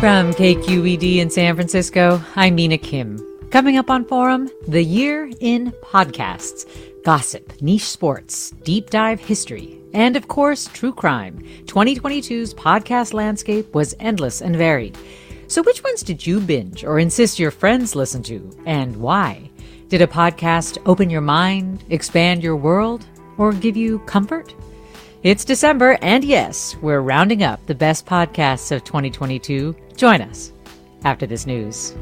From KQED in San Francisco, I'm Mina Kim. Coming up on Forum, the year in podcasts, gossip, niche sports, deep dive history, and of course, true crime. 2022's podcast landscape was endless and varied. So, which ones did you binge or insist your friends listen to, and why? Did a podcast open your mind, expand your world, or give you comfort? It's December, and yes, we're rounding up the best podcasts of 2022. Join us after this news.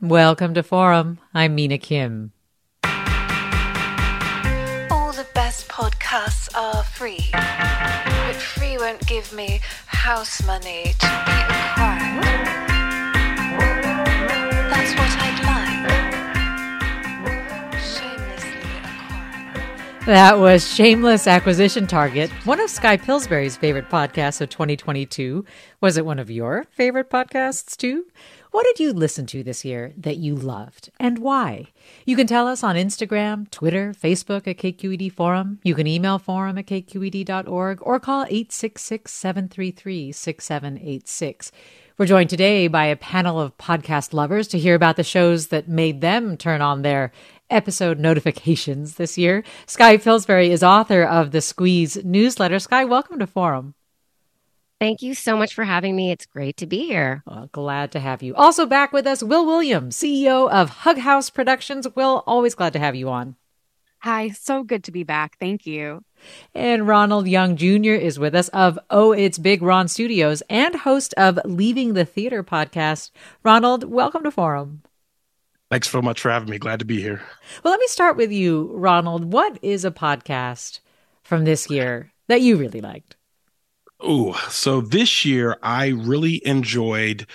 Welcome to Forum. I'm Mina Kim. Podcasts are free, but free won't give me house money to be acquired. That's what I'd like. Shamelessly acquired. That was Shameless Acquisition Target, one of Skye Pillsbury's favorite podcasts of 2022. Was it one of your favorite podcasts too? What did you listen to this year that you loved and why? You can tell us on Instagram, Twitter, Facebook at KQED Forum. You can email forum at kqed.org or call 866 733 6786. We're joined today by a panel of podcast lovers to hear about the shows that made them turn on their episode notifications this year. Skye Pillsbury is author of the Squeeze newsletter. Skye, welcome to Forum. Thank you so much for having me. It's great to be here. Well, glad to have you. Also back with us, Will Williams, CEO of Hug House Productions. Will, always glad to have you on. Hi, so good to be back. Thank you. And Ronald Young Jr. is with us of Oh It's Big Ron Studios and host of Leaving the Theater podcast. Ronald, welcome to Forum. Thanks so much for having me. Glad to be here. Well, let me start with you, Ronald. What is a podcast from this year that you really liked? Oh, so this year I really enjoyed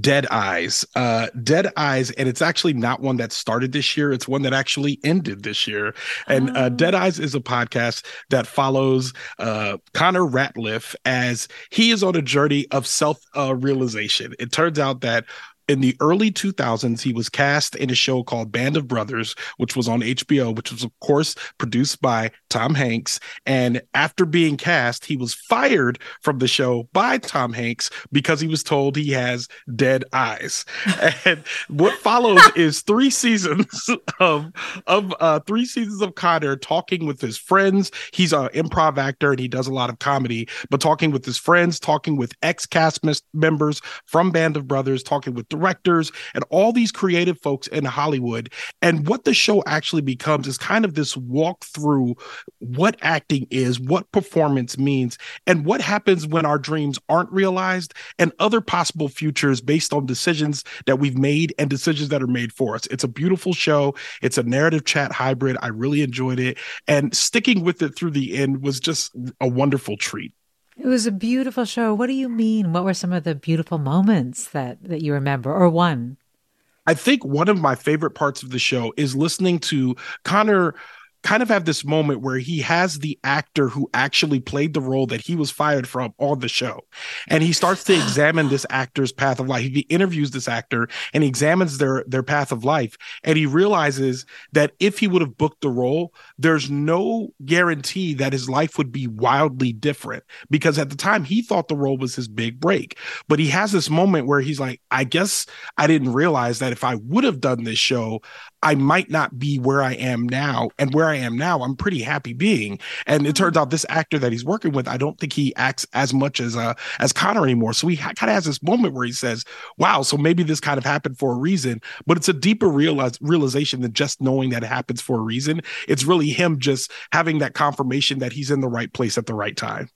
Dead Eyes. Uh, Dead Eyes, and it's actually not one that started this year. It's one that actually ended this year. And uh, Dead Eyes is a podcast that follows uh, Connor Ratliff as he is on a journey of self uh, realization. It turns out that in the early 2000s, he was cast in a show called Band of Brothers, which was on HBO, which was, of course, produced by Tom Hanks. And after being cast, he was fired from the show by Tom Hanks because he was told he has dead eyes. and what follows is three seasons of of uh, three seasons of Connor talking with his friends. He's an improv actor and he does a lot of comedy, but talking with his friends, talking with ex cast members from Band of Brothers, talking with directors and all these creative folks in Hollywood. And what the show actually becomes is kind of this walk through what acting is, what performance means, and what happens when our dreams aren't realized, and other possible futures based on decisions that we've made and decisions that are made for us. It's a beautiful show. It's a narrative chat hybrid. I really enjoyed it. And sticking with it through the end was just a wonderful treat. It was a beautiful show. What do you mean? What were some of the beautiful moments that that you remember, or one? I think one of my favorite parts of the show is listening to Connor kind of have this moment where he has the actor who actually played the role that he was fired from on the show. And he starts to examine this actor's path of life. He interviews this actor and he examines their their path of life and he realizes that if he would have booked the role, there's no guarantee that his life would be wildly different because at the time he thought the role was his big break. But he has this moment where he's like, I guess I didn't realize that if I would have done this show, I might not be where I am now. And where I am now, I'm pretty happy being. And it turns out this actor that he's working with, I don't think he acts as much as uh as Connor anymore. So he kind of has this moment where he says, "Wow, so maybe this kind of happened for a reason." But it's a deeper realize, realization than just knowing that it happens for a reason. It's really him just having that confirmation that he's in the right place at the right time.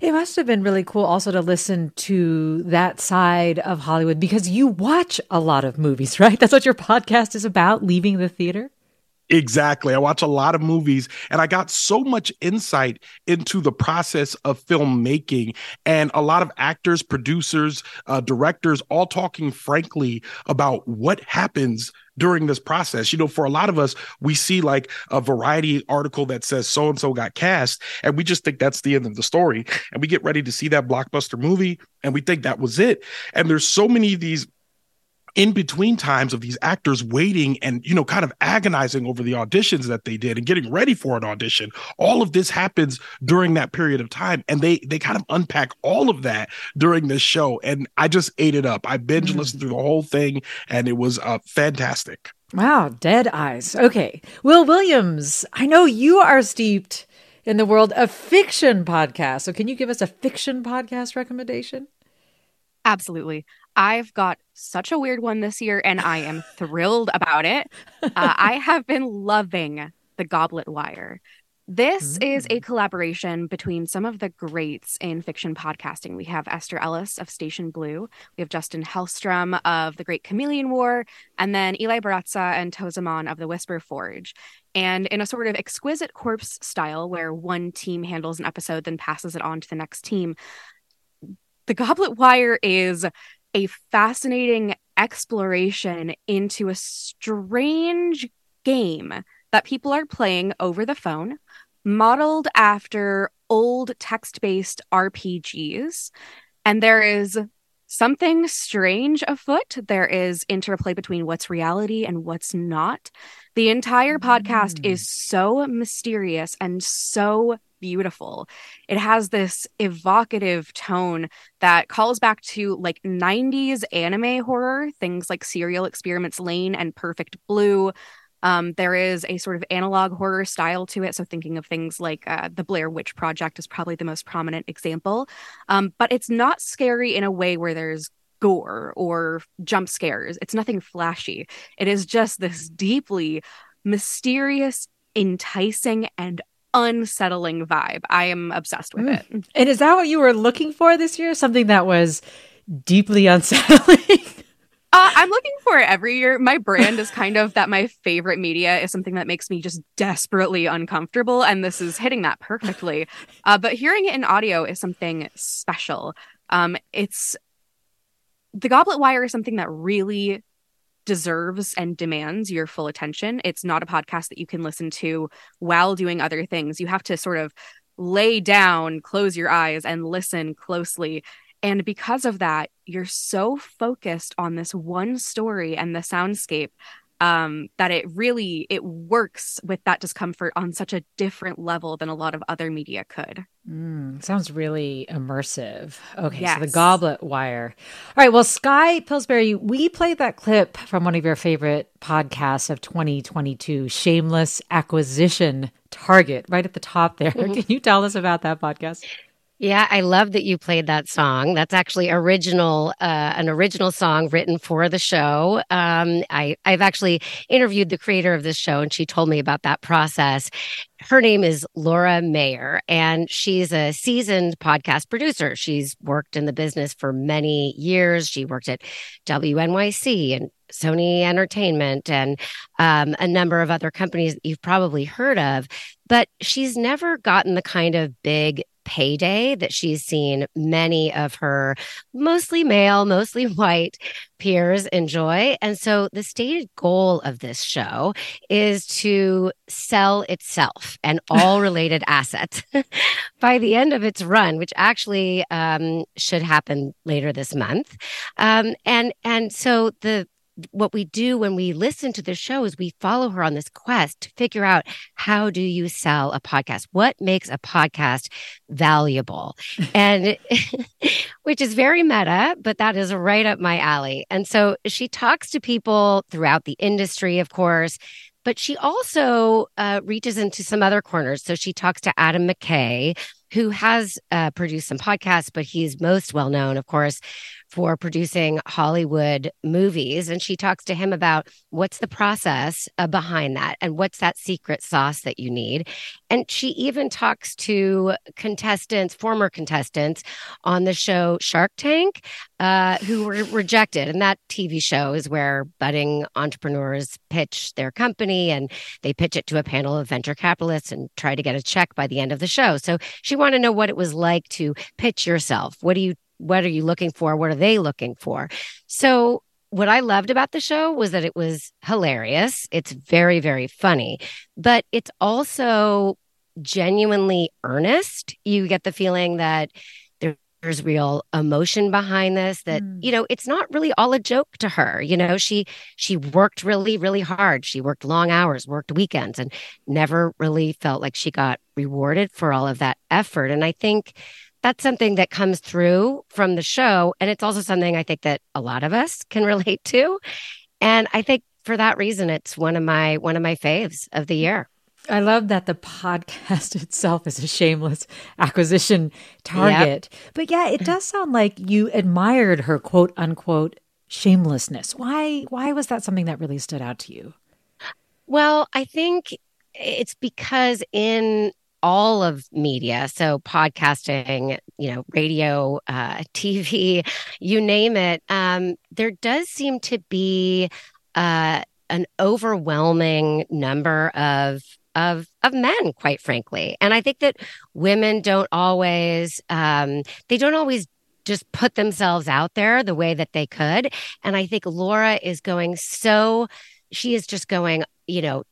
It must have been really cool also to listen to that side of Hollywood because you watch a lot of movies, right? That's what your podcast is about, leaving the theater. Exactly. I watch a lot of movies and I got so much insight into the process of filmmaking and a lot of actors, producers, uh, directors all talking frankly about what happens during this process. You know, for a lot of us, we see like a variety article that says so and so got cast, and we just think that's the end of the story. And we get ready to see that blockbuster movie, and we think that was it. And there's so many of these in between times of these actors waiting and you know kind of agonizing over the auditions that they did and getting ready for an audition all of this happens during that period of time and they they kind of unpack all of that during this show and i just ate it up i binge listened through the whole thing and it was uh, fantastic Wow, dead eyes. Okay. Will Williams, I know you are steeped in the world of fiction podcasts. So can you give us a fiction podcast recommendation? Absolutely. I've got such a weird one this year, and I am thrilled about it. Uh, I have been loving The Goblet Wire. This is a collaboration between some of the greats in fiction podcasting. We have Esther Ellis of Station Blue, we have Justin Hellstrom of The Great Chameleon War, and then Eli Baratza and Tozaman of The Whisper Forge. And in a sort of exquisite corpse style, where one team handles an episode, then passes it on to the next team, The Goblet Wire is a fascinating exploration into a strange game that people are playing over the phone, modeled after old text based RPGs. And there is something strange afoot. There is interplay between what's reality and what's not. The entire podcast mm. is so mysterious and so beautiful. It has this evocative tone that calls back to like 90s anime horror, things like Serial Experiments Lain and Perfect Blue. Um, there is a sort of analog horror style to it. So, thinking of things like uh, the Blair Witch Project is probably the most prominent example. Um, but it's not scary in a way where there's gore or jump scares. It's nothing flashy. It is just this deeply mysterious, enticing, and unsettling vibe. I am obsessed with it. And is that what you were looking for this year? Something that was deeply unsettling? Uh, I'm looking for it every year. My brand is kind of that my favorite media is something that makes me just desperately uncomfortable. And this is hitting that perfectly. Uh, but hearing it in audio is something special. Um, it's the Goblet Wire is something that really deserves and demands your full attention. It's not a podcast that you can listen to while doing other things. You have to sort of lay down, close your eyes, and listen closely. And because of that, you're so focused on this one story and the soundscape um, that it really it works with that discomfort on such a different level than a lot of other media could. Mm, sounds really immersive. Okay, Yes. so the Goblet Wire. All right, well, Skye Pillsbury, we played that clip from one of your favorite podcasts of 2022, Shameless Acquisition Target, right at the top there. Can you tell us about that podcast? Yeah, I love that you played that song. That's actually original, uh, an original song written for the show. Um, I, I've actually interviewed the creator of this show, and she told me about that process. Her name is Laura Mayer, and she's a seasoned podcast producer. She's worked in the business for many years. She worked at WNYC and Sony Entertainment and um, a number of other companies that you've probably heard of, but she's never gotten the kind of big payday that she's seen many of her mostly male, mostly white peers enjoy. And so the stated goal of this show is to sell itself and all related assets by the end of its run, which actually um, should happen later this month. Um, and and so the what we do when we listen to the show is we follow her on this quest to figure out how do you sell a podcast? What makes a podcast valuable? and which is very meta, but that is right up my alley. And so she talks to people throughout the industry, of course, but she also uh, reaches into some other corners. So she talks to Adam McKay, who has uh, produced some podcasts, but he's most well known, of course, for producing Hollywood movies. And she talks to him about what's the process uh, behind that and what's that secret sauce that you need. And she even talks to contestants, former contestants on the show Shark Tank, uh, who were rejected. And that TV show is where budding entrepreneurs pitch their company and they pitch it to a panel of venture capitalists and try to get a check by the end of the show. So she wanted to know what it was like to pitch yourself. What do you what are you looking for? What are they looking for? So what I loved about the show was that it was hilarious. It's very, very funny, but it's also genuinely earnest. You get the feeling that there's real emotion behind this that mm. you know it's not really all a joke to her you know she she worked really really hard she worked long hours worked weekends and never really felt like she got rewarded for all of that effort and i think that's something that comes through from the show. And it's also something I think that a lot of us can relate to. And I think for that reason, it's one of my one of my faves of the year. I love that the podcast itself is a shameless acquisition target. Yep. But yeah, it does sound like you admired her quote unquote shamelessness. Why why was that something that really stood out to you? Well, I think it's because in all of media. So podcasting you know radio uh, tv you name it. Um, there does seem to be uh, an overwhelming number of of of men quite frankly. And i think that women don't always um, they don't always just put themselves out there the way that they could. And i think laura is going so she is just going you know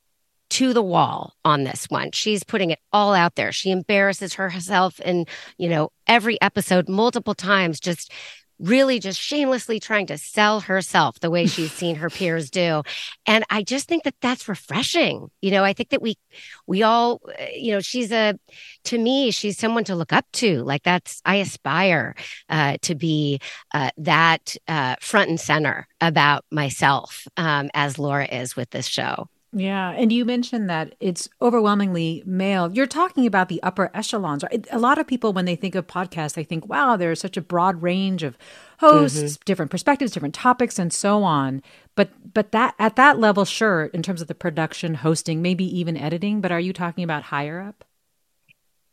to the wall on this one. She's putting it all out there. She embarrasses herself in, you know, every episode multiple times, just really just shamelessly trying to sell herself the way she's seen her peers do. And I just think that that's refreshing. You know, I think that we, we all, you know, she's a, to me, she's someone to look up to. Like that's, I aspire uh, to be uh, that uh, front and center about myself um, as Laura is with this show. Yeah. And you mentioned that it's overwhelmingly male. You're talking about the upper echelons. Right? A lot of people, when they think of podcasts, they think, wow, there's such a broad range of hosts, mm-hmm. different perspectives, different topics, and so on. But but that at that level, sure, in terms of the production, hosting, maybe even editing, but are you talking about higher up?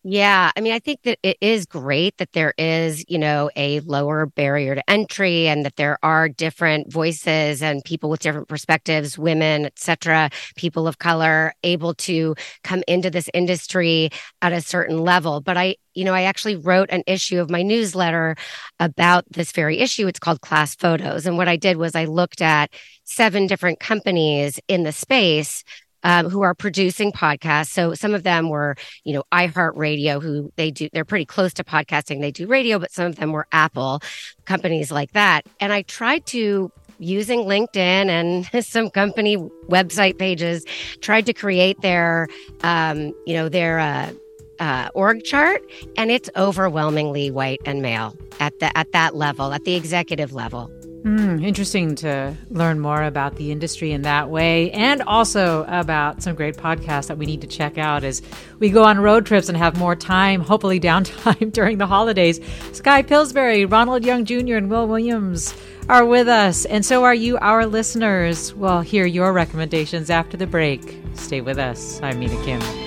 Yeah, I mean, I think that it is great that there is, you know, a lower barrier to entry and that there are different voices and people with different perspectives, women, etc., people of color able to come into this industry at a certain level. But I, you know, I actually wrote an issue of my newsletter about this very issue. It's called Class Photos. And what I did was I looked at seven different companies in the space um, who are producing podcasts. So some of them were, you know, iHeartRadio, who they do, they're pretty close to podcasting. They do radio, but some of them were Apple companies like that. And I tried to using LinkedIn and some company website pages, tried to create their, um, you know, their, uh, uh, org chart, and it's overwhelmingly white and male at the at that level, at the executive level. Mm, interesting to learn more about the industry in that way and also about some great podcasts that we need to check out as we go on road trips and have more time, hopefully downtime during the holidays. Skye Pillsbury, Ronald Young Jr., and Will Williams are with us, and so are you, our listeners. We'll hear your recommendations after the break. Stay with us. I'm Mina Kim.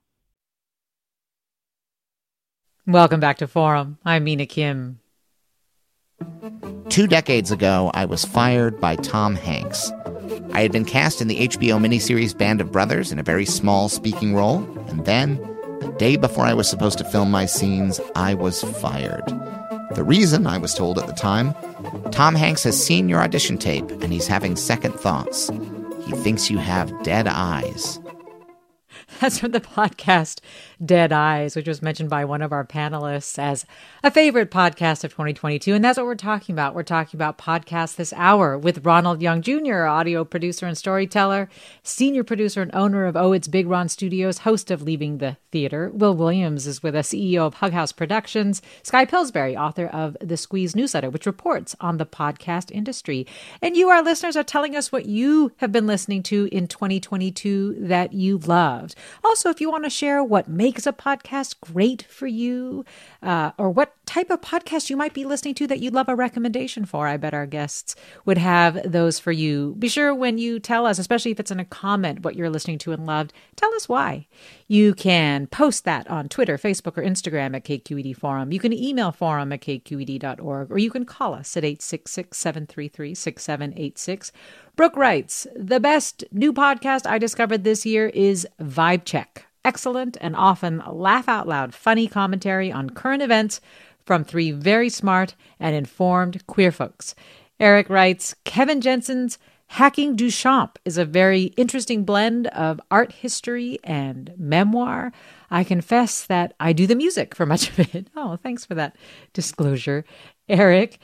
Welcome back to Forum. I'm Mina Kim. Two decades ago, I was fired by Tom Hanks. I had been cast in the HBO miniseries Band of Brothers in a very small speaking role, and then, the day before I was supposed to film my scenes, I was fired. The reason, I was told at the time, Tom Hanks has seen your audition tape and he's having second thoughts. He thinks you have dead eyes. That's from the podcast Dead Eyes, which was mentioned by one of our panelists as a favorite podcast of 2022. And that's what we're talking about. We're talking about podcasts this hour with Ronald Young Jr., audio producer and storyteller, senior producer and owner of Oh It's Big Ron Studios, host of Leaving the Theater. Will Williams is with us, CEO of Hug House Productions. Skye Pillsbury, author of The Squeeze newsletter, which reports on the podcast industry. And you, our listeners, are telling us what you have been listening to in 2022 that you loved. Also, if you want to share what makes a podcast great for you, uh, or what type of podcast you might be listening to that you'd love a recommendation for, I bet our guests would have those for you. Be sure when you tell us, especially if it's in a comment, what you're listening to and loved, tell us why. You can post that on Twitter, Facebook, or Instagram at KQED Forum. You can email forum at kqed.org, or you can call us at 866 733 6786. Brooke writes The best new podcast I discovered this year is Vibe Check. Excellent and often laugh out loud funny commentary on current events from three very smart and informed queer folks. Eric writes Kevin Jensen's Hacking Duchamp is a very interesting blend of art history and memoir. I confess that I do the music for much of it. Oh, thanks for that disclosure, Eric.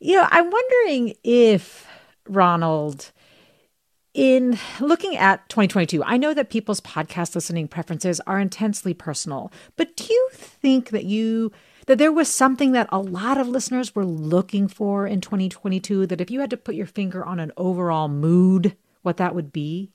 You know, I'm wondering if Ronald, in looking at 2022, I know that people's podcast listening preferences are intensely personal, but do you think that you that there was something that a lot of listeners were looking for in 2022 that if you had to put your finger on an overall mood, what that would be?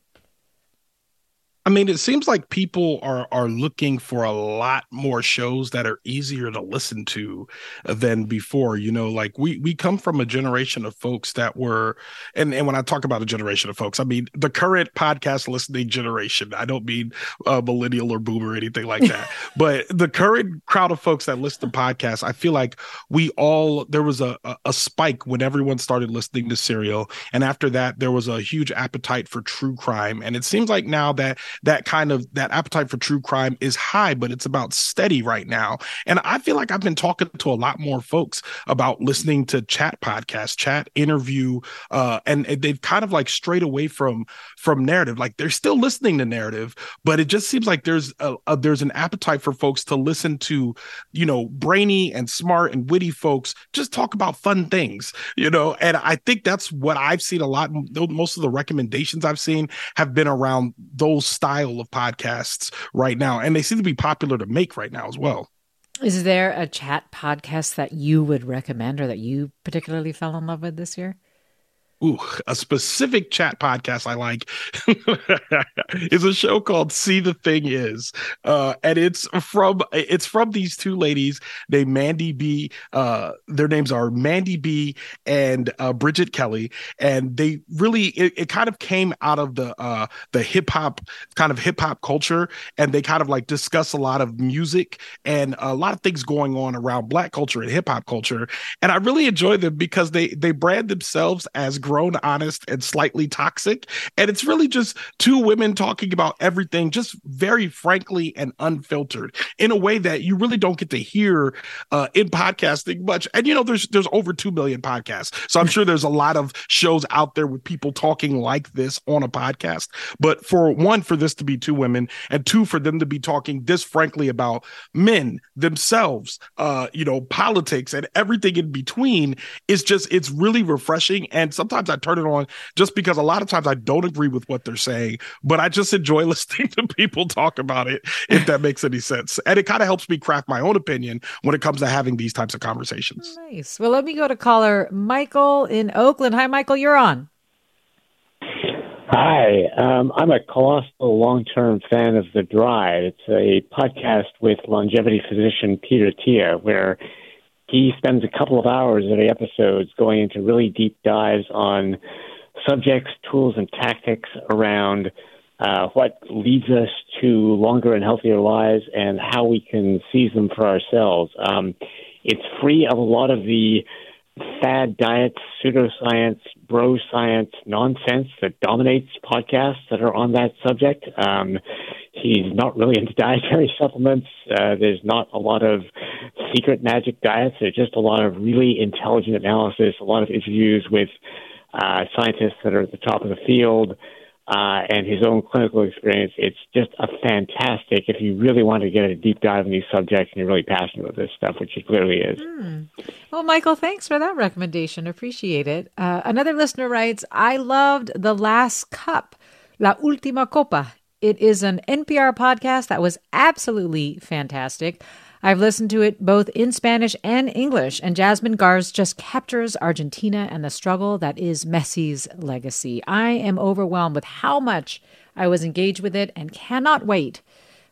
I mean, it seems like people are are looking for a lot more shows that are easier to listen to than before. You know, like we we come from a generation of folks that were, and and when I talk about a generation of folks, I mean the current podcast listening generation. I don't mean uh, millennial or boomer or anything like that, but the current crowd of folks that listen to podcasts. I feel like we all there was a a spike when everyone started listening to Serial, and after that there was a huge appetite for true crime, and it seems like now that that kind of that appetite for true crime is high, but it's about steady right now. And I feel like I've been talking to a lot more folks about listening to chat podcasts, chat interview, uh, and, and they've kind of like strayed away from from narrative. Like they're still listening to narrative, but it just seems like there's a, a there's an appetite for folks to listen to, you know, brainy and smart and witty folks just talk about fun things, you know. And I think that's what I've seen a lot. Most of the recommendations I've seen have been around those style of podcasts right now, and they seem to be popular to make right now as well. Is there a chat podcast that you would recommend or that you particularly fell in love with this year? Ooh, a specific chat podcast I like is a show called See the Thing Is. Uh, and it's from it's from these two ladies named Mandii B. Uh, their names are Mandii B and uh, Bridget Kelly. And they really it, it kind of came out of the uh the hip hop kind of hip hop culture. And they kind of like discuss a lot of music and a lot of things going on around black culture and hip hop culture. And I really enjoy them because they they brand themselves as grown, honest, and slightly toxic. And it's really just two women talking about everything, just very frankly and unfiltered in a way that you really don't get to hear uh, in podcasting much. And you know, there's there's over two million podcasts, so I'm sure there's a lot of shows out there with people talking like this on a podcast. But for one, for this to be two women, and two, for them to be talking this frankly about men themselves, uh, you know, politics and everything in between is just it's really refreshing. And sometimes I turn it on just because a lot of times I don't agree with what they're saying, but I just enjoy listening to people talk about it, if that makes any sense. And it kind of helps me craft my own opinion when it comes to having these types of conversations. Nice. Well, let me go to caller Michael in Oakland. Hi, Michael, you're on. Hi, um, I'm a colossal long term fan of The Drive. It's a podcast with longevity physician Peter Attia where he spends a couple of hours every episodes going into really deep dives on subjects, tools, and tactics around uh, what leads us to longer and healthier lives and how we can seize them for ourselves. Um, it's free of a lot of the fad diets, pseudoscience, bro science nonsense that dominates podcasts that are on that subject. Um, he's not really into dietary supplements. Uh, there's not a lot of secret magic diets. There's just a lot of really intelligent analysis, a lot of interviews with uh, scientists that are at the top of the field uh, and his own clinical experience. It's just a fantastic, if you really want to get a deep dive in these subjects and you're really passionate about this stuff, which he clearly is. Hmm. Well, Michael, thanks for that recommendation. Appreciate it. Uh, another listener writes, I loved The Last Cup, La Última Copa. It is an NPR podcast that was absolutely fantastic. I've listened to it both in Spanish and English, and Jasmine Garsd just captures Argentina and the struggle that is Messi's legacy. I am overwhelmed with how much I was engaged with it and cannot wait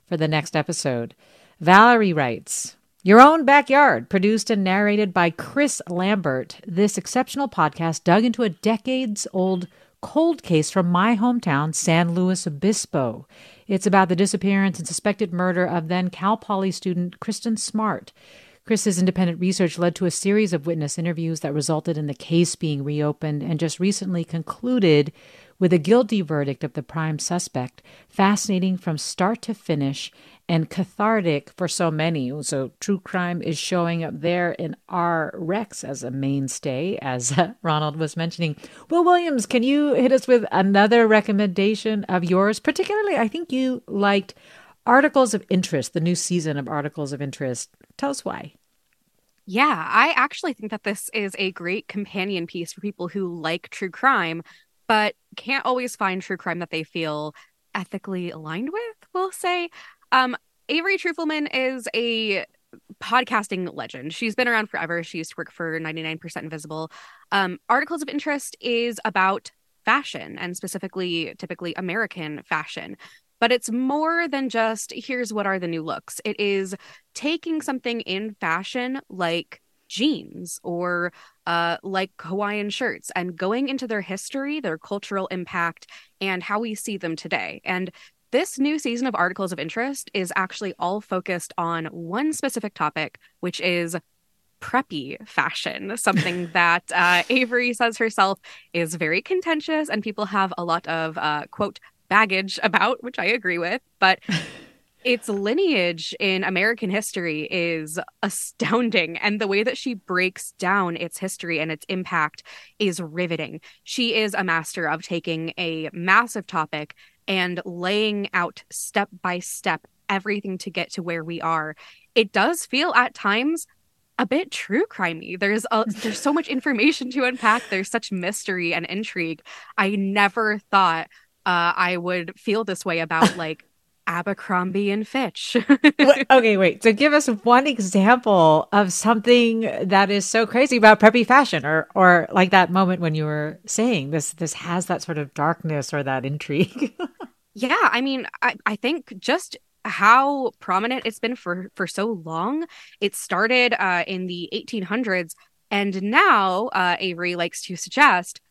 for the next episode. Valerie writes, your Own Backyard, produced and narrated by Chris Lambert. This exceptional podcast dug into a decades old cold case from my hometown, San Luis Obispo. It's about the disappearance and suspected murder of then Cal Poly student Kristen Smart. Chris's independent research led to a series of witness interviews that resulted in the case being reopened and just recently concluded with a guilty verdict of the prime suspect. Fascinating from start to finish and cathartic for so many. So, true crime is showing up there in our Rex as a mainstay, as Ronald was mentioning. Will Williams, can you hit us with another recommendation of yours? Particularly, I think you liked Articles of Interest, the new season of Articles of Interest. Tell us why. Yeah, I actually think that this is a great companion piece for people who like true crime, but can't always find true crime that they feel ethically aligned with, we'll say. Um, Avery Trufelman is a podcasting legend. She's been around forever. She used to work for 99% Invisible. Um, Articles of Interest is about fashion and specifically, typically American fashion. But it's more than just here's what are the new looks. It is taking something in fashion like jeans or uh, like Hawaiian shirts and going into their history, their cultural impact, and how we see them today. And this new season of Articles of Interest is actually all focused on one specific topic, which is preppy fashion, something that uh, Avery says herself is very contentious and people have a lot of, uh, quote, baggage about, which I agree with. But its lineage in American history is astounding. And the way that she breaks down its history and its impact is riveting. She is a master of taking a massive topic and laying out step by step everything to get to where we are. It does feel at times a bit true crimey. There's a, there's so much information to unpack. There's such mystery and intrigue. I never thought uh, I would feel this way about like Abercrombie and Fitch. okay, wait. So give us one example of something that is so crazy about preppy fashion or or like that moment when you were saying this this has that sort of darkness or that intrigue. yeah, I mean, I, I think just how prominent it's been for for so long. It started uh, in the 1800s and now uh, Avery likes to suggest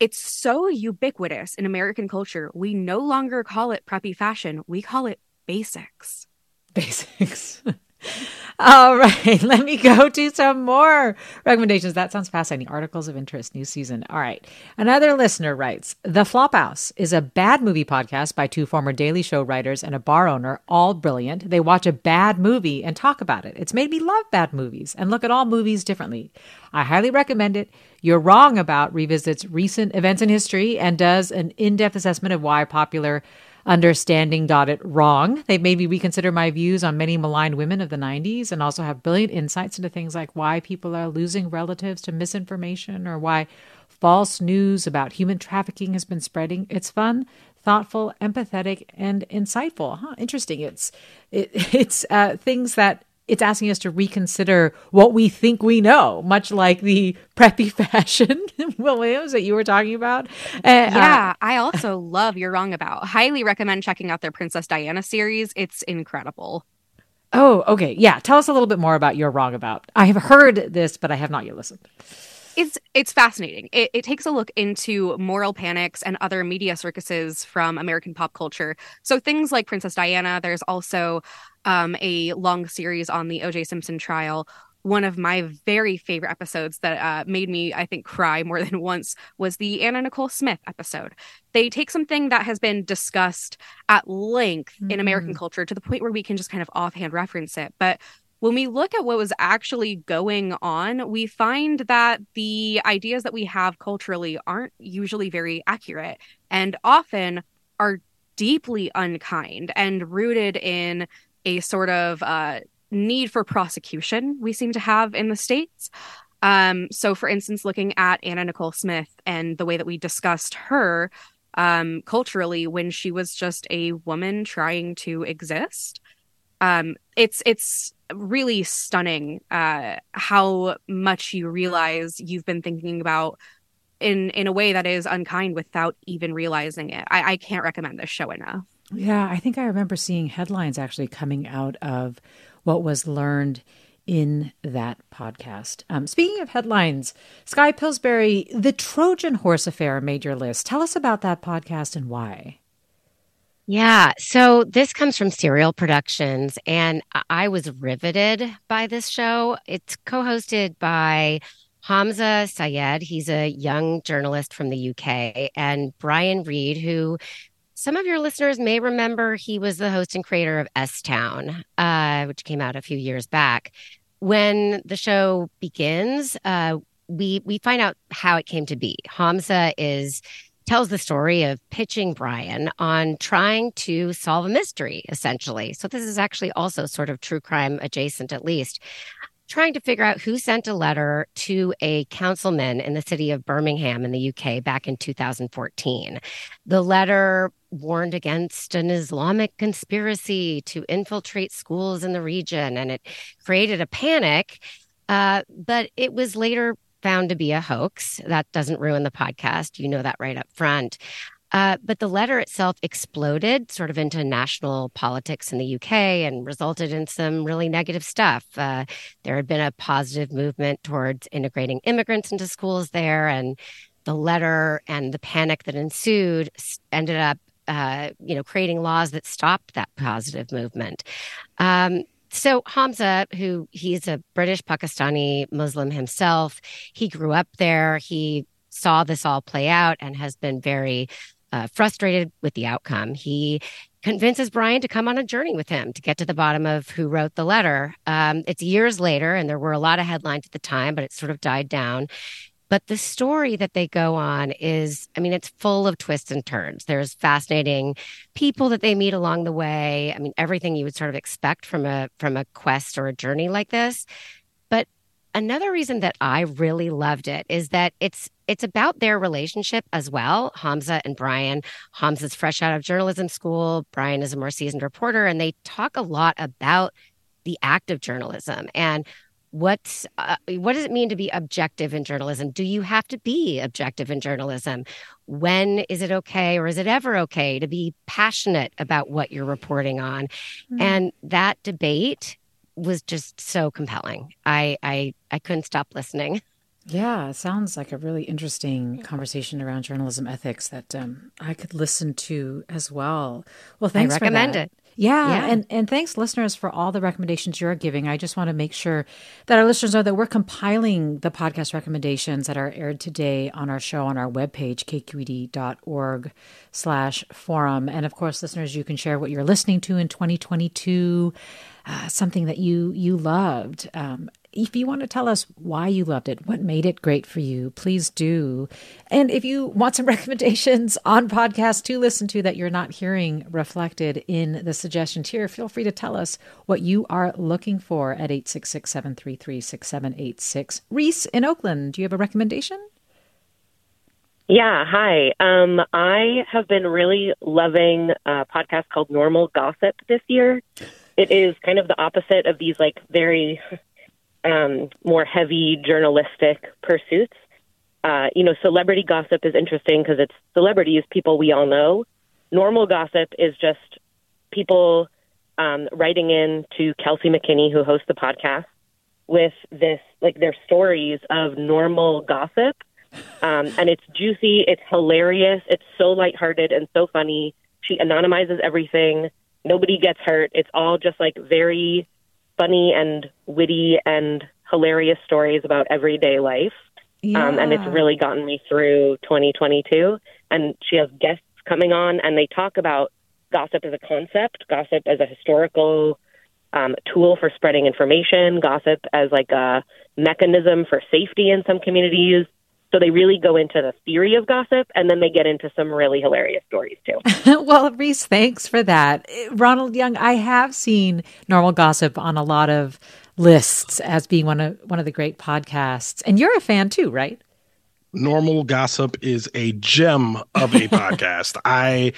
it's so ubiquitous in American culture. We no longer call it preppy fashion. We call it basics. Basics. All right, let me go to some more recommendations. That sounds fascinating. Articles of interest, new season. All right. Another listener writes The Flophouse is a bad movie podcast by two former Daily Show writers and a bar owner, all brilliant. They watch a bad movie and talk about it. It's made me love bad movies and look at all movies differently. I highly recommend it. You're Wrong About revisits recent events in history and does an in depth assessment of why popular understanding got it wrong. They've made me reconsider my views on many maligned women of the 90s and also have brilliant insights into things like why people are losing relatives to misinformation or why false news about human trafficking has been spreading. It's fun, thoughtful, empathetic, and insightful. Huh, interesting. It's it, it's uh, things that it's asking us to reconsider what we think we know, much like the preppy fashion Williams that you were talking about. Uh, yeah, uh, I also love You're Wrong About. Highly recommend checking out their Princess Diana series. It's incredible. Oh, okay. Yeah. Tell us a little bit more about You're Wrong About. I have heard this, but I have not yet listened it's it's fascinating. It, it, takes a look into moral panics and other media circuses from American pop culture. So things like Princess Diana. There's also um, a long series on the O.J. Simpson trial. One of my very favorite episodes that uh, made me, I think, cry more than once was the Anna Nicole Smith episode. They take something that has been discussed at length mm-hmm. in American mm. culture to the point where we can just kind of offhand reference it, but when we look at what was actually going on, we find that the ideas that we have culturally aren't usually very accurate and often are deeply unkind and rooted in a sort of uh, need for prosecution we seem to have in the States. Um, so, for instance, looking at Anna Nicole Smith and the way that we discussed her um, culturally when she was just a woman trying to exist, um, it's it's really stunning uh, how much you realize you've been thinking about in in a way that is unkind without even realizing it. I, I can't recommend this show enough. Yeah, I think I remember seeing headlines actually coming out of what was learned in that podcast. Um, speaking of headlines, Skye Pillsbury, the Trojan Horse Affair made your list. Tell us about that podcast and why. Yeah. So this comes from Serial Productions, and I was riveted by this show. It's co hosted by Hamza Syed. He's a young journalist from the UK, and Brian Reed, who some of your listeners may remember, he was the host and creator of S Town, uh, which came out a few years back. When the show begins, uh, we we find out how it came to be. Hamza is tells the story of pitching Brian on trying to solve a mystery, essentially. So this is actually also sort of true crime adjacent, at least. Trying to figure out who sent a letter to a councilman in the city of Birmingham in the UK back in 2014. The letter warned against an Islamic conspiracy to infiltrate schools in the region, and it created a panic. Uh, but it was later found to be a hoax. That doesn't ruin the podcast. You know that right up front. Uh, but the letter itself exploded sort of into national politics in the UK and resulted in some really negative stuff. Uh, there had been a positive movement towards integrating immigrants into schools there, and the letter and the panic that ensued ended up, uh, you know, creating laws that stopped that positive movement. Um, so Hamza, who he's a British Pakistani Muslim himself, he grew up there. He saw this all play out and has been very uh, frustrated with the outcome. He convinces Brian to come on a journey with him to get to the bottom of who wrote the letter. Um, it's years later, and there were a lot of headlines at the time, but it sort of died down. But the story that they go on is, I mean, it's full of twists and turns. There's fascinating people that they meet along the way. I mean, everything you would sort of expect from a from a quest or a journey like this. But another reason that I really loved it is that it's it's about their relationship as well. Hamza and Brian. Hamza's fresh out of journalism school. Brian is a more seasoned reporter, and they talk a lot about the act of journalism and what's uh, what does it mean to be objective in journalism do you have to be objective in journalism when is it okay or is it ever okay to be passionate about what you're reporting on mm-hmm. and that debate was just so compelling i i i couldn't stop listening yeah, it sounds like a really interesting conversation around journalism ethics that um, I could listen to as well. Well, thanks. I recommend for it. Yeah, Yeah. And, and thanks, listeners, for all the recommendations you're giving. I just want to make sure that our listeners know that we're compiling the podcast recommendations that are aired today on our show on our webpage, kqed.org slash forum. And of course, listeners, you can share what you're listening to in 2022, uh, something that you, you loved. Um, if you want to tell us why you loved it, what made it great for you, please do. And if you want some recommendations on podcasts to listen to that you're not hearing reflected in the suggestions here, feel free to tell us what you are looking for at 866 733 6786. Reese in Oakland, do you have a recommendation? Yeah, hi. Um, I have been really loving a podcast called Normal Gossip this year. It is kind of the opposite of these like very um, more heavy journalistic pursuits. Uh, you know, celebrity gossip is interesting because it's celebrities, people we all know. Normal gossip is just people um, writing in to Kelsey McKinney, who hosts the podcast, with this like their stories of normal gossip um, and it's juicy, it's hilarious, it's so lighthearted and so funny. She anonymizes everything. Nobody gets hurt. It's all just like very funny and witty and hilarious stories about everyday life. Um, and it's really gotten me through 2022. And she has guests coming on, and they talk about gossip as a concept, gossip as a historical um, tool for spreading information, gossip as like a mechanism for safety in some communities. So they really go into the theory of gossip, and then they get into some really hilarious stories too. well, Reese, thanks for that. Ronald Young, I have seen Normal Gossip on a lot of lists as being one of one of the great podcasts. And you're a fan too, right? Normal Gossip is a gem of a podcast. I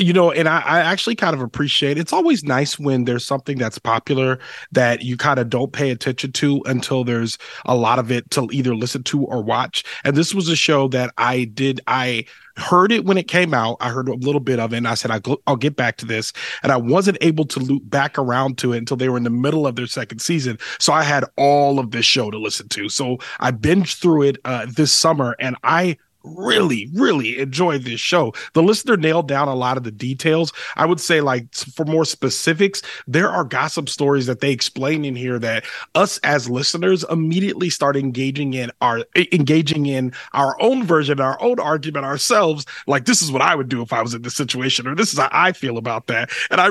you know, and I, I actually kind of appreciate it's always nice when there's something that's popular that you kind of don't pay attention to until there's a lot of it to either listen to or watch. And this was a show that I did, I heard it when it came out. I heard a little bit of it and I said, I'll, get back to this. And I wasn't able to loop back around to it until they were in the middle of their second season. So I had all of this show to listen to. So I binged through it uh, this summer and I really really enjoyed this show. The listener nailed down a lot of the details. I would say like for more specifics there are gossip stories that they explain in here that us as listeners immediately start engaging in our engaging in our own version our own argument ourselves. Like this is what i would do if i was in this situation or this is how i feel about that. And i,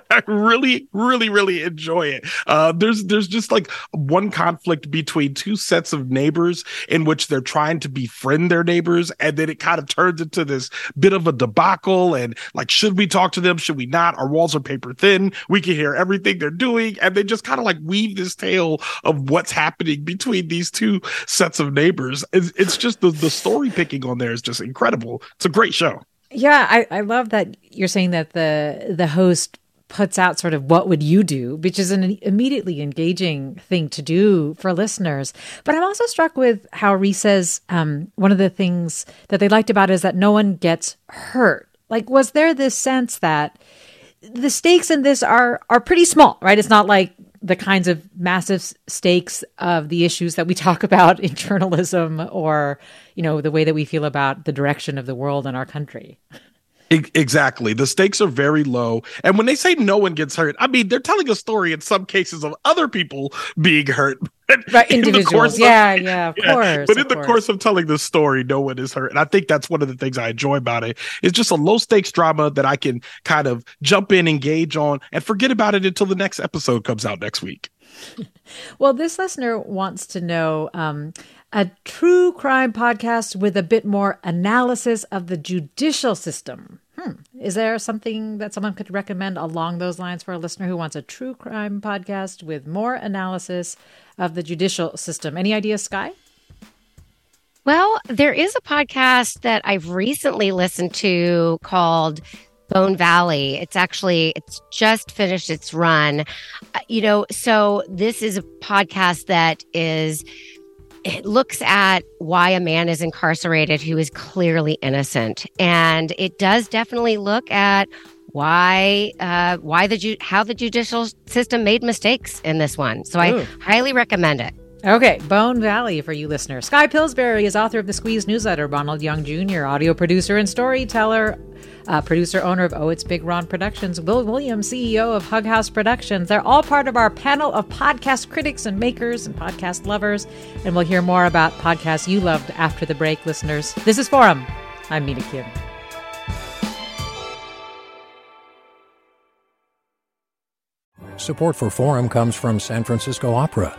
I really really really enjoy it. Uh there's there's just like one conflict between two sets of neighbors in which they're trying to befriend their neighbors and then it kind of turns into this bit of a debacle and like should we talk to them? Should we not? Our walls are paper thin. We can hear everything they're doing. And they just kind of like weave this tale of what's happening between these two sets of neighbors. It's, it's just the, the story picking on there is just incredible. It's a great show. Yeah, I, I love that you're saying that the the host puts out sort of what would you do, which is an immediately engaging thing to do for listeners. But I'm also struck with how Reese says um, one of the things that they liked about it is that no one gets hurt. Like, was there this sense that the stakes in this are are pretty small, right? It's not like the kinds of massive stakes of the issues that we talk about in journalism or you know the way that we feel about the direction of the world and our country Exactly. The stakes are very low. And when they say no one gets hurt, I mean, they're telling a story in some cases of other people being hurt. right In the individuals of- yeah yeah of Yeah, course But in the course. course of telling the story, no one is hurt. And I think that's one of the things I enjoy about it. It's just a low stakes drama that I can kind of jump in, engage on, and forget about it until the next episode comes out next week. Well, this listener wants to know um, a true crime podcast with a bit more analysis of the judicial system. Hmm. Is there something that someone could recommend along those lines for a listener who wants a true crime podcast with more analysis of the judicial system? Any ideas, Skye? Well, there is a podcast that I've recently listened to called Bone Valley. It's actually it's just finished its run. Uh, You know, so this is a podcast that is it looks at why a man is incarcerated who is clearly innocent and it does definitely look at why uh why the ju- how the judicial system made mistakes in this one. So Ooh. I highly recommend it. Okay, Bone Valley for you listeners. Skye Pillsbury is author of the Squeeze newsletter, Ronald Young Jr., audio producer and storyteller, uh, producer owner of Oh It's Big Ron Productions, Will Williams, CEO of Hug House Productions. They're all part of our panel of podcast critics and makers and podcast lovers. And we'll hear more about podcasts you loved after the break, listeners. This is Forum. I'm Mina Kim. Support for Forum comes from San Francisco Opera.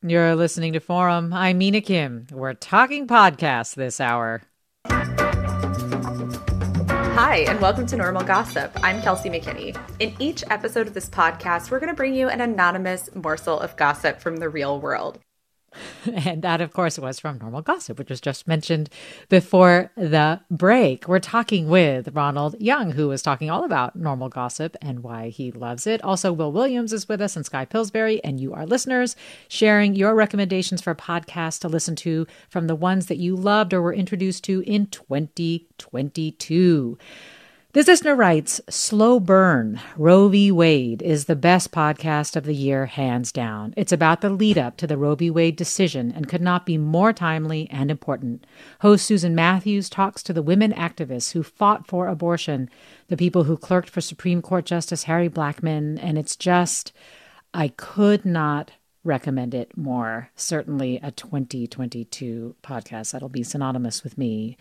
You're listening to Forum. I'm Mina Kim. We're talking podcasts this hour. Hi, and welcome to Normal Gossip. I'm Kelsey McKinney. In each episode of this podcast, we're going to bring you an anonymous morsel of gossip from the real world. And that, of course, was from Normal Gossip, which was just mentioned before the break. We're talking with Ronald Young, who was talking all about Normal Gossip and why he loves it. Also, Will Williams is with us and Skye Pillsbury, and you, our listeners, sharing your recommendations for podcasts to listen to from the ones that you loved or were introduced to in 2022. Listener writes Slow Burn, Roe v. Wade is the best podcast of the year, hands down. It's about the lead up to the Roe v. Wade decision and could not be more timely and important. Host Susan Matthews talks to the women activists who fought for abortion, the people who clerked for Supreme Court Justice Harry Blackmun, and it's just, I could not recommend it more. Certainly a 2022 podcast that'll be synonymous with me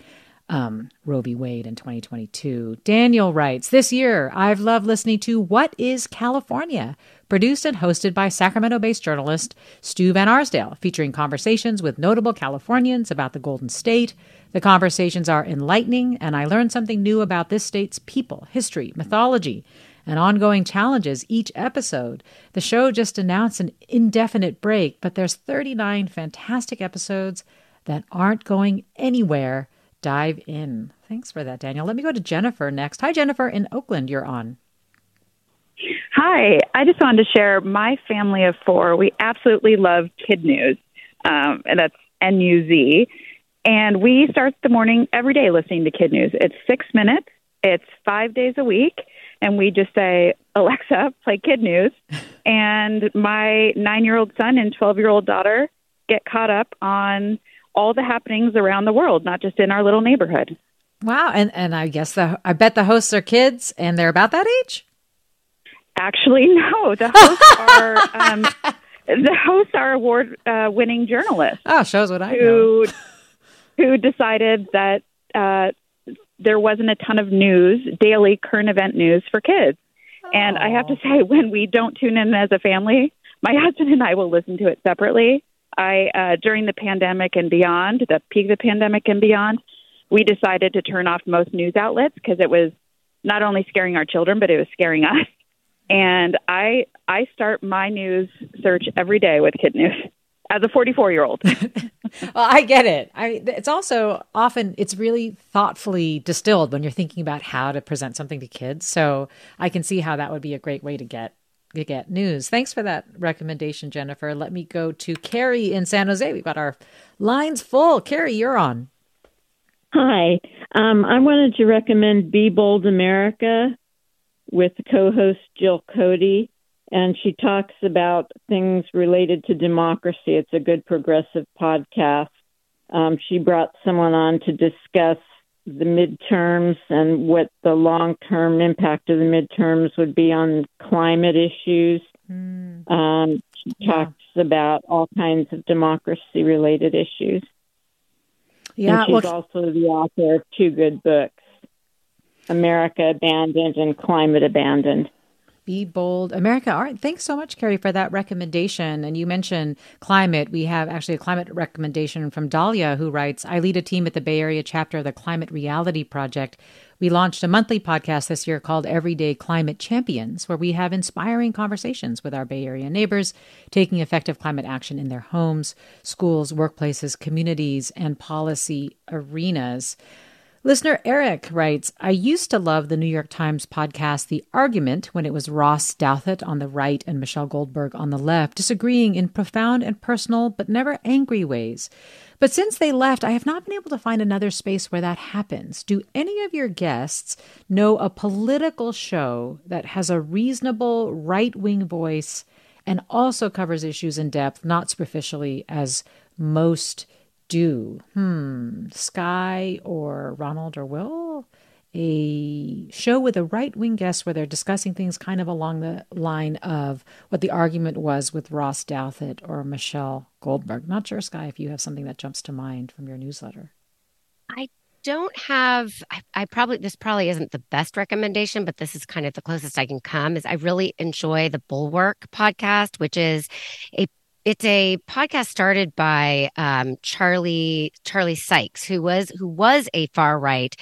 um, Roe v. Wade in 2022. Daniel writes This year, I've loved listening to What is California, produced and hosted by Sacramento based journalist Stu VanAirsdale, featuring conversations with notable Californians about the Golden State. The conversations are enlightening, and I learned something new about this state's people, history, mythology, and ongoing challenges each episode. The show just announced an indefinite break, but there's 39 fantastic episodes that aren't going anywhere dive in. Thanks for that, Daniel. Let me go to Jennifer next. Hi, Jennifer in Oakland. You're on. Hi, I just wanted to share my family of four. We absolutely love KidNuz, um, and that's N U Z. And we start the morning every day listening to KidNuz. It's six minutes, it's five days a week, and we just say, Alexa, play KidNuz. and my nine year old son and 12 year old daughter get caught up on all the happenings around the world, not just in our little neighborhood. Wow, and and I guess the I bet the hosts are kids, and they're about that age. Actually, no. The hosts are um, the hosts are award uh, winning journalists. Oh, shows what I who, know. who decided that uh, there wasn't a ton of news, daily current event news for kids. Oh. And I have to say, when we don't tune in as a family, my husband and I will listen to it separately I uh, during the pandemic and beyond, the peak of the pandemic and beyond, we decided to turn off most news outlets because it was not only scaring our children, but it was scaring us. And I I start my news search every day with KidNuz as a 44 year old. well, I get it. I it's also often it's really thoughtfully distilled when you're thinking about how to present something to kids. So I can see how that would be a great way to get get news. Thanks for that recommendation, Jennifer. Let me go to Carrie in San Jose. We've got our lines full. Carrie, you're on. Hi. Um, I wanted to recommend Be Bold America with co host Jill Cody. And she talks about things related to democracy. It's a good progressive podcast. Um, she brought someone on to discuss the midterms and what the long term impact of the midterms would be on climate issues. Mm. Um, she yeah. talks about all kinds of democracy related issues. Yeah, and she's well, also the author of two good books, America Abandoned and Climate Abandoned. Be bold, America. All right, thanks so much, Carrie, for that recommendation. And you mentioned climate. We have actually a climate recommendation from Dahlia, who writes I lead a team at the Bay Area chapter of the Climate Reality Project. We launched a monthly podcast this year called Everyday Climate Champions, where we have inspiring conversations with our Bay Area neighbors taking effective climate action in their homes, schools, workplaces, communities, and policy arenas. Listener Eric writes I used to love the New York Times podcast The Argument when it was Ross Douthat on the right and Michelle Goldberg on the left, disagreeing in profound and personal but never angry ways. But since they left, I have not been able to find another space where that happens. Do any of your guests know a political show that has a reasonable right wing voice and also covers issues in depth, not superficially, as most do? Hmm, Skye or Ronald or Will? A show with a right wing guest where they're discussing things kind of along the line of what the argument was with Ross Douthat or Michelle Goldberg. Not sure, Skye, if you have something that jumps to mind from your newsletter. I don't have I, I, probably this probably isn't the best recommendation but this is kind of the closest i can come is i really enjoy the bulwark podcast which is a it's a podcast started by um, Charlie Charlie Sykes, who was who was a far right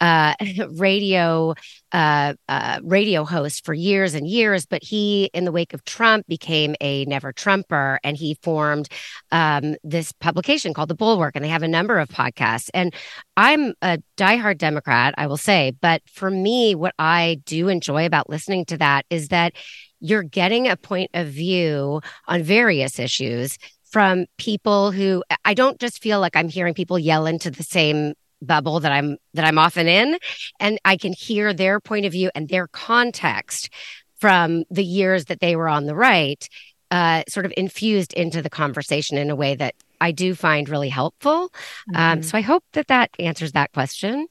uh, radio uh, uh, radio host for years and years, but he, in the wake of Trump, became a never Trumper, and he formed um, this publication called The Bulwark, and they have a number of podcasts. And I'm a diehard Democrat, I will say, but for me, what I do enjoy about listening to that is that you're getting a point of view on various issues from people who I don't just feel like I'm hearing people yell into the same bubble that I'm that I'm often in and I can hear their point of view and their context from the years that they were on the right uh, sort of infused into the conversation in a way that I do find really helpful. Um, mm-hmm. Um, so I hope that that answers that question.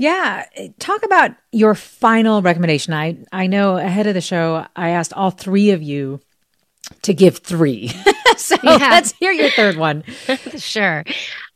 Yeah, eh, talk about your final recommendation. I I know ahead of the show I asked all three of you to give 3. so yeah. let's hear your third one. sure.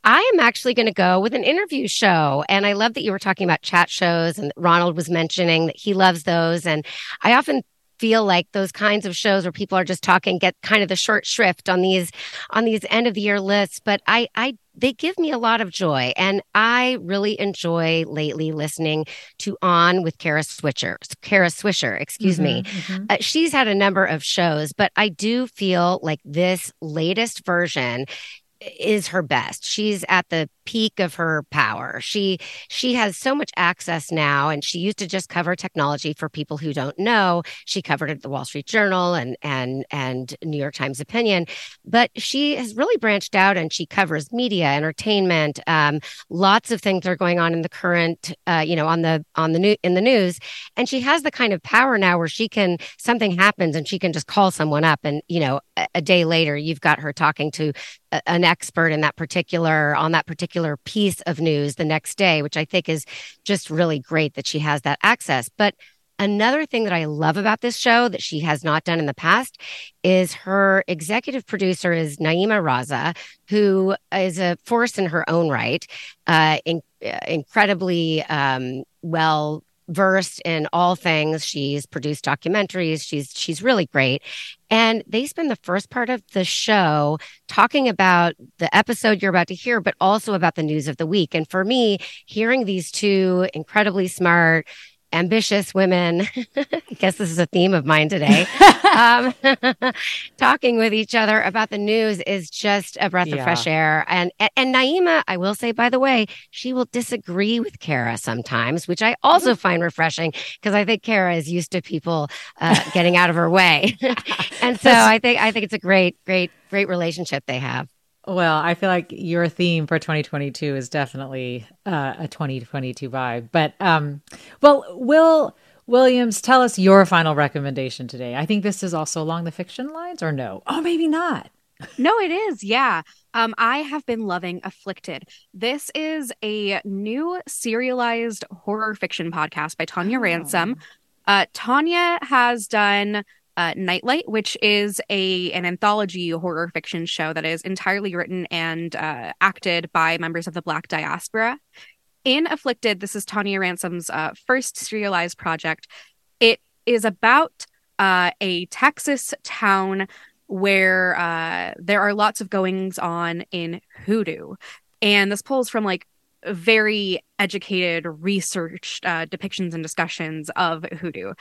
I am actually going to go with an interview show. And I love that you were talking about chat shows and Ronald was mentioning that he loves those. And I often feel like those kinds of shows where people are just talking get kind of the short shrift on these on these end of the year lists but i i they give me a lot of joy and i really enjoy lately listening to on with kara swisher kara swisher excuse mm-hmm, me mm-hmm. Uh, she's had a number of shows but i do feel like this latest version is her best. She's at the peak of her power. She she has so much access now and she used to just cover technology for people who don't know. She covered it at the Wall Street Journal and and and New York Times Opinion, but she has really branched out and she covers media, entertainment, um, lots of things are going on in the current uh, you know on the on the new in the news and she has the kind of power now where she can something happens and she can just call someone up and you know a, a day later you've got her talking to an expert in that particular on that particular piece of news the next day, which I think is just really great that she has that access. But Another thing that I love about this show that she has not done in the past is her executive producer is Naima Raza, who is a force in her own right, uh, in, uh, incredibly um, well versed in all things. She's produced documentaries. She's she's really great. And they spend the first part of the show talking about the episode you're about to hear, but also about the news of the week. And for me, hearing these two incredibly smart, ambitious women. I guess this is a theme of mine today. um, talking with each other about the news is just a breath yeah. of fresh air. And, and Naima, I will say, by the way, she will disagree with Kara sometimes, which I also find refreshing because I think Kara is used to people uh, getting out of her way. and so I think I think it's a great, great, great relationship they have. Well, I feel like your theme for 2022 is definitely uh, a 2022 vibe. But, um, well, Will Williams, tell us your final recommendation today. I think this is also along the fiction lines, or no? Oh, maybe not. no, it is. Yeah. Um, I have been loving Afflicted. This is a new serialized horror fiction podcast by Tonia oh. Ransom. Uh, Tonia has done uh, Nightlight, which is a an anthology horror fiction show that is entirely written and uh, acted by members of the Black diaspora. In Afflicted, this is Tonia Ransom's uh, first serialized project. It is about uh, a Texas town where uh, there are lots of goings on in hoodoo. And this pulls from like very educated, researched uh, depictions and discussions of hoodoo.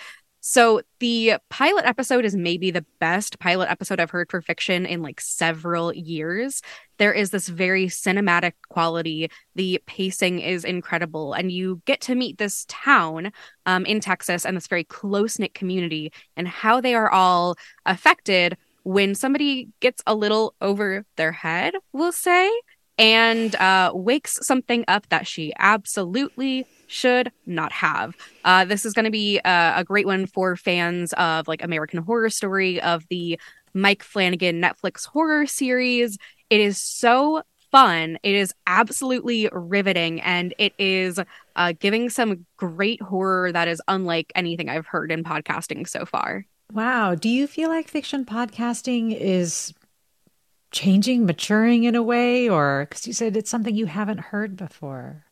So the pilot episode is maybe the best pilot episode I've heard for fiction in like several years. There is this very cinematic quality. The pacing is incredible, and you get to meet this town um, in Texas and this very close knit community and how they are all affected when somebody gets a little over their head, we'll say, and uh, wakes something up that she absolutely should not have. Uh, this is going to be a, a great one for fans of like American Horror Story, of the Mike Flanagan Netflix horror series. It is so fun. It is absolutely riveting, and it is uh, giving some great horror that is unlike anything I've heard in podcasting so far. Wow. Do you feel like fiction podcasting is changing, maturing in a way, or because you said it's something you haven't heard before?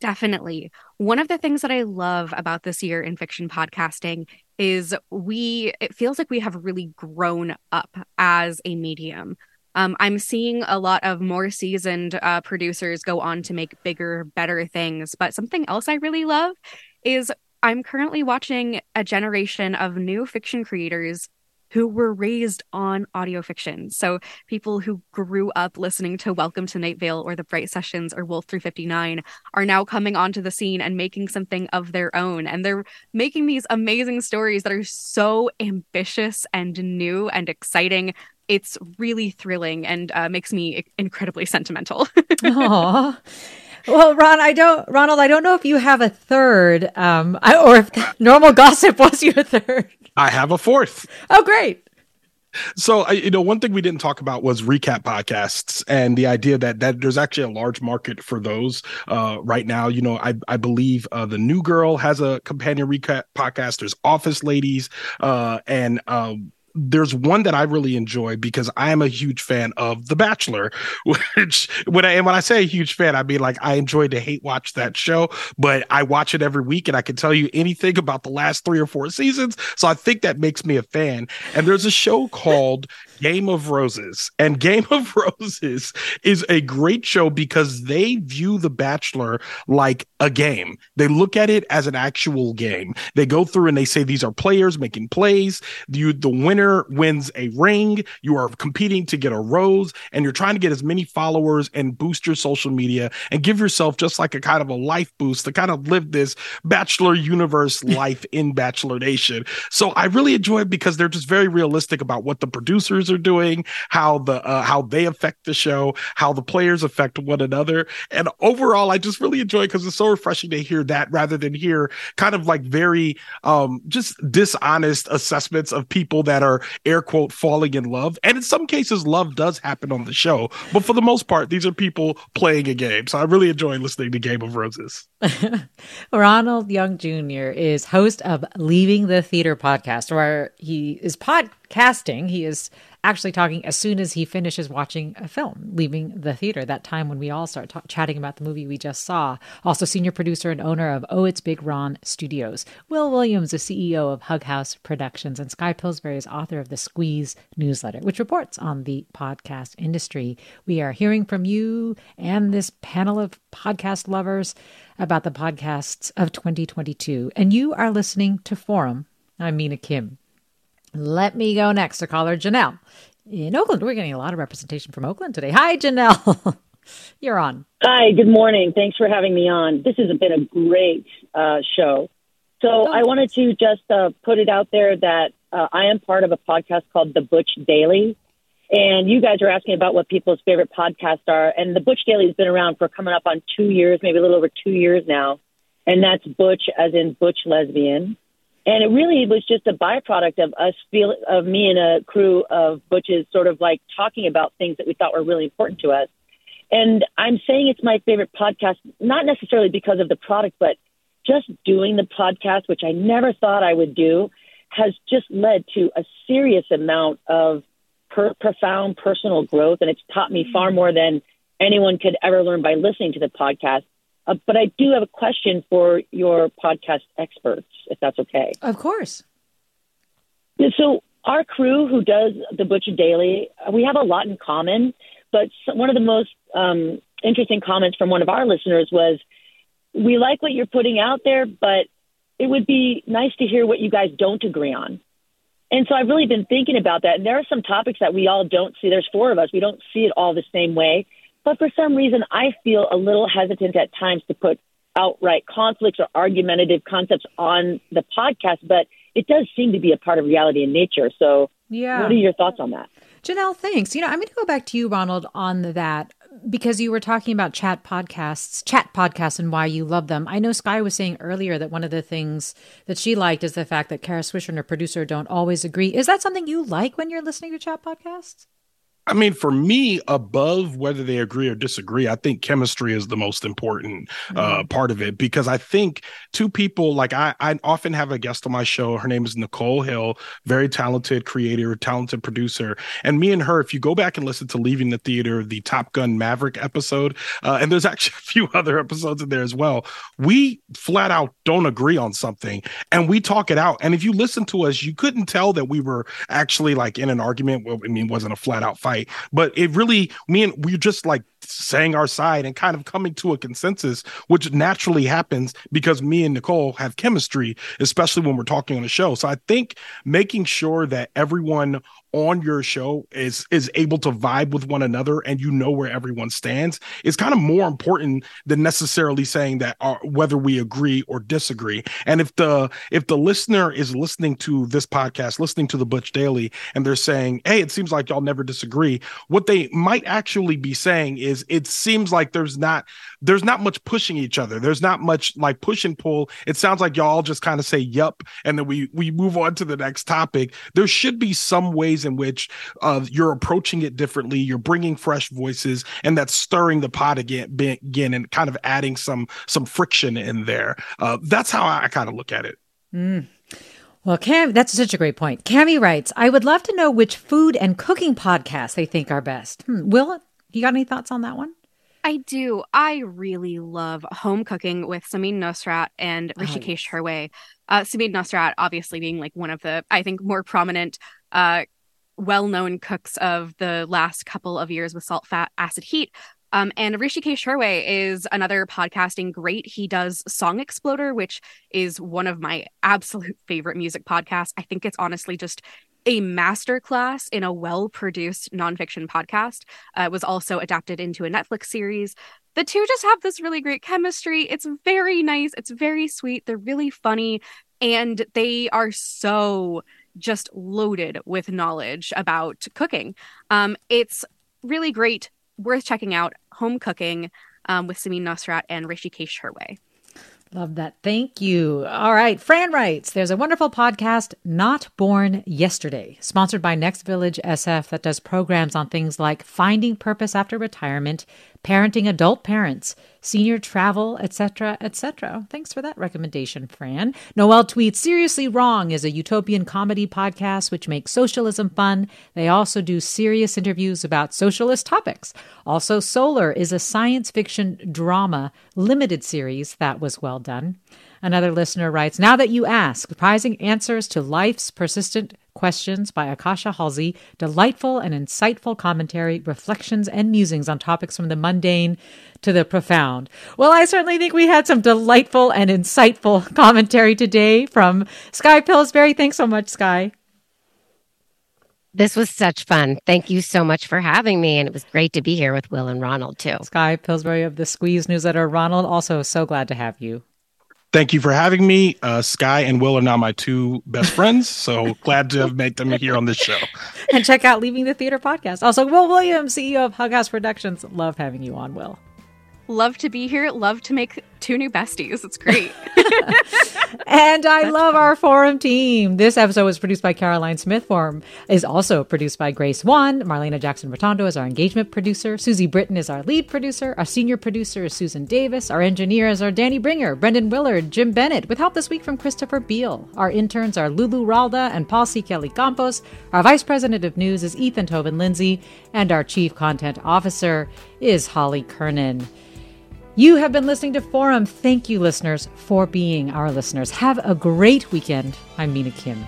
Definitely. One of the things that I love about this year in fiction podcasting is we, it feels like we have really grown up as a medium. Um, I'm seeing a lot of more seasoned uh, producers go on to make bigger, better things. But something else I really love is I'm currently watching a generation of new fiction creators who were raised on audio fiction. So people who grew up listening to Welcome to Night Vale or The Bright Sessions or Wolf 359 are now coming onto the scene and making something of their own. And they're making these amazing stories that are so ambitious and new and exciting. It's really thrilling and uh, makes me incredibly sentimental. Aww. Well, Ron, I don't, Ronald, I don't know if you have a third, um, or if normal gossip was your third. I have a fourth. Oh, great. So, you know, one thing we didn't talk about was recap podcasts and the idea that that there's actually a large market for those uh, right now. You know, I I believe uh, the New Girl has a companion recap podcast. There's Office Ladies, uh, and um, there's one that I really enjoy because I am a huge fan of The Bachelor, which when I and when I say a huge fan, I mean like I enjoy to hate watch that show, but I watch it every week and I can tell you anything about the last three or four seasons. So I think that makes me a fan. And there's a show called Game of Roses. And Game of Roses is a great show because they view The Bachelor like a game. They look at it as an actual game. They go through and they say these are players making plays. You the winner wins a ring. You are competing to get a rose and you're trying to get as many followers and boost your social media and give yourself just like a kind of a life boost to kind of live this Bachelor universe life in Bachelor Nation. So I really enjoy it because they're just very realistic about what the producers are doing, how the uh, how they affect the show, how the players affect one another, and overall, I just really enjoy because it it's so refreshing to hear that rather than hear kind of like very um just dishonest assessments of people that are air quote falling in love. And in some cases, love does happen on the show, but for the most part, these are people playing a game. So I really enjoy listening to Game of Roses. Ronald Young Jr. is host of Leaving the Theater podcast, where he is podcasting. He is actually talking as soon as he finishes watching a film, leaving the theater, that time when we all start ta- chatting about the movie we just saw. Also, senior producer and owner of Oh It's Big Ron Studios. Will Williams, the CEO of Hug House Productions, and Skye Pillsbury is author of the Squeeze newsletter, which reports on the podcast industry. We are hearing from you and this panel of podcast lovers about the podcasts of 2022. And you are listening to Forum. I'm Mina Kim. Let me go next to caller Janelle in Oakland. We're getting a lot of representation from Oakland today. Hi, Janelle. You're on. Hi, good morning. Thanks for having me on. This has been a great uh, show. So oh, I wanted to just uh, put it out there that uh, I am part of a podcast called The Butch Daily. And you guys are asking about what people's favorite podcasts are. And The Butch Daily has been around for coming up on two years, maybe a little over two years now. And that's Butch as in Butch Lesbian. And it really was just a byproduct of us feel of me and a crew of butches sort of like talking about things that we thought were really important to us. And I'm saying it's my favorite podcast, not necessarily because of the product, but just doing the podcast, which I never thought I would do. has just led to a serious amount of per- profound personal growth, and it's taught me far mm-hmm. more than anyone could ever learn by listening to the podcast. Uh, but I do have a question for your podcast experts, if that's okay. Of course. So, our crew who does the Butch Daily, uh, we have a lot in common. But one of the most um, interesting comments from one of our listeners was, "We like what you're putting out there, but it would be nice to hear what you guys don't agree on." And so I've really been thinking about that. And there are some topics that we all don't see. There's four of us. We don't see it all the same way. But for some reason, I feel a little hesitant at times to put outright conflicts or argumentative concepts on the podcast. But it does seem to be a part of reality and nature. So, yeah. what are your thoughts on that? Janelle, thanks. You know, I'm going to go back to you, Ronald, on that because you were talking about chat podcasts, chat podcasts, and why you love them. I know Skye was saying earlier that one of the things that she liked is the fact that Kara Swisher and her producer don't always agree. Is that something you like when you're listening to chat podcasts? I mean, for me, above whether they agree or disagree, I think chemistry is the most important uh, mm-hmm. part of it because I think two people like I, I often have a guest on my show. Her name is Nicole Hill, very talented creator, talented producer. And me and her, if you go back and listen to Leaving the Theater, the Top Gun Maverick episode, uh, and there's actually a few other episodes in there as well, we flat out don't agree on something and we talk it out. And if you listen to us, you couldn't tell that we were actually like in an argument. Well, I mean, it wasn't a flat out fight But it really, me and we're just like saying our side and kind of coming to a consensus, which naturally happens because me and Nicole have chemistry, especially when we're talking on the show. So I think making sure that everyone on your show is is able to vibe with one another and you know where everyone stands is kind of more important than necessarily saying that uh, whether we agree or disagree. And if the if the listener is listening to this podcast listening to the butch daily and they're saying hey it seems like y'all never disagree what they might actually be saying is it seems like there's not there's not much pushing each other. There's not much like push and pull. It sounds like y'all just kind of say yup and then we we move on to the next topic. There should be some ways ways in which uh, you're approaching it differently. You're bringing fresh voices, and that's stirring the pot again, again, and kind of adding some some friction in there. Uh, that's how I, I kind of look at it. Mm. Well, Cam, that's such a great point. Cami writes, I would love to know which food and cooking podcasts they think are best. Hmm. Will, you got any thoughts on that one? I do. I really love home cooking with Samin Nosrat and Hrishikesh oh, yes. Hirway. Uh, Samin Nosrat, obviously being like one of the, I think, more prominent uh, well-known cooks of the last couple of years with Salt, Fat, Acid, Heat. Um, and Hrishikesh Hirway is another podcasting great. He does Song Exploder, which is one of my absolute favorite music podcasts. I think it's honestly just a masterclass in a well-produced nonfiction podcast. Uh, it was also adapted into a Netflix series. The two just have this really great chemistry. It's very nice. It's very sweet. They're really funny, and they are so just loaded with knowledge about cooking. Um, it's really great, worth checking out. Home cooking um, with Samin Nosrat and Hrishikesh Hirway. Love that. Thank you. All right. Fran writes There's a wonderful podcast, Not Born Yesterday, sponsored by Next Village SF, that does programs on things like finding purpose after retirement, parenting adult parents, senior travel, etc., etc. Thanks for that recommendation, Fran. Noel tweets Seriously Wrong is a utopian comedy podcast which makes socialism fun. They also do serious interviews about socialist topics. Also, Solar is a science fiction drama limited series that was well done. Another listener writes Now that you ask, surprising answers to life's persistent questions by Akasha Halsey, delightful and insightful commentary, reflections, and musings on topics from the mundane to the profound. Well, I certainly think we had some delightful and insightful commentary today from Skye Pillsbury. Thanks so much, Skye. This was such fun. Thank you so much for having me. And it was great to be here with Will and Ronald, too. Skye Pillsbury of the Squeeze newsletter. Ronald, also so glad to have you. Thank you for having me. Uh, Skye and Will are now my two best friends, so glad to have made them here on this show. And check out Leaving the Theater podcast. Also, Will Williams, CEO of Hug House Productions. Love having you on, Will. Love to be here. Love to make two new besties. It's great. and I love our forum team. This episode was produced by Caroline Smith. Forum is also produced by Grace Wan. Marlena Jackson Rotondo is our engagement producer. Susie Britton is our lead producer. Our senior producer is Susan Davis. Our engineer is our Danny Bringer, Brendan Willard, Jim Bennett, with help this week from Christopher Beal. Our interns are Lulu Ralda and Paul C. Kelly Campos. Our vice president of news is Ethan Toven-Lindsey. And our chief content officer is Holly Kernan. You have been listening to Forum. Thank you, listeners, for being our listeners. Have a great weekend. I'm Mina Kim.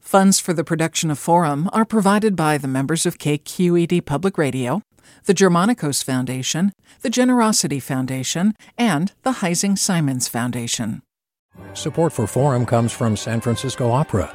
Funds for the production of Forum are provided by the members of KQED Public Radio, the Germanacos Foundation, the Generosity Foundation, and the Heising Simons Foundation. Support for Forum comes from San Francisco Opera.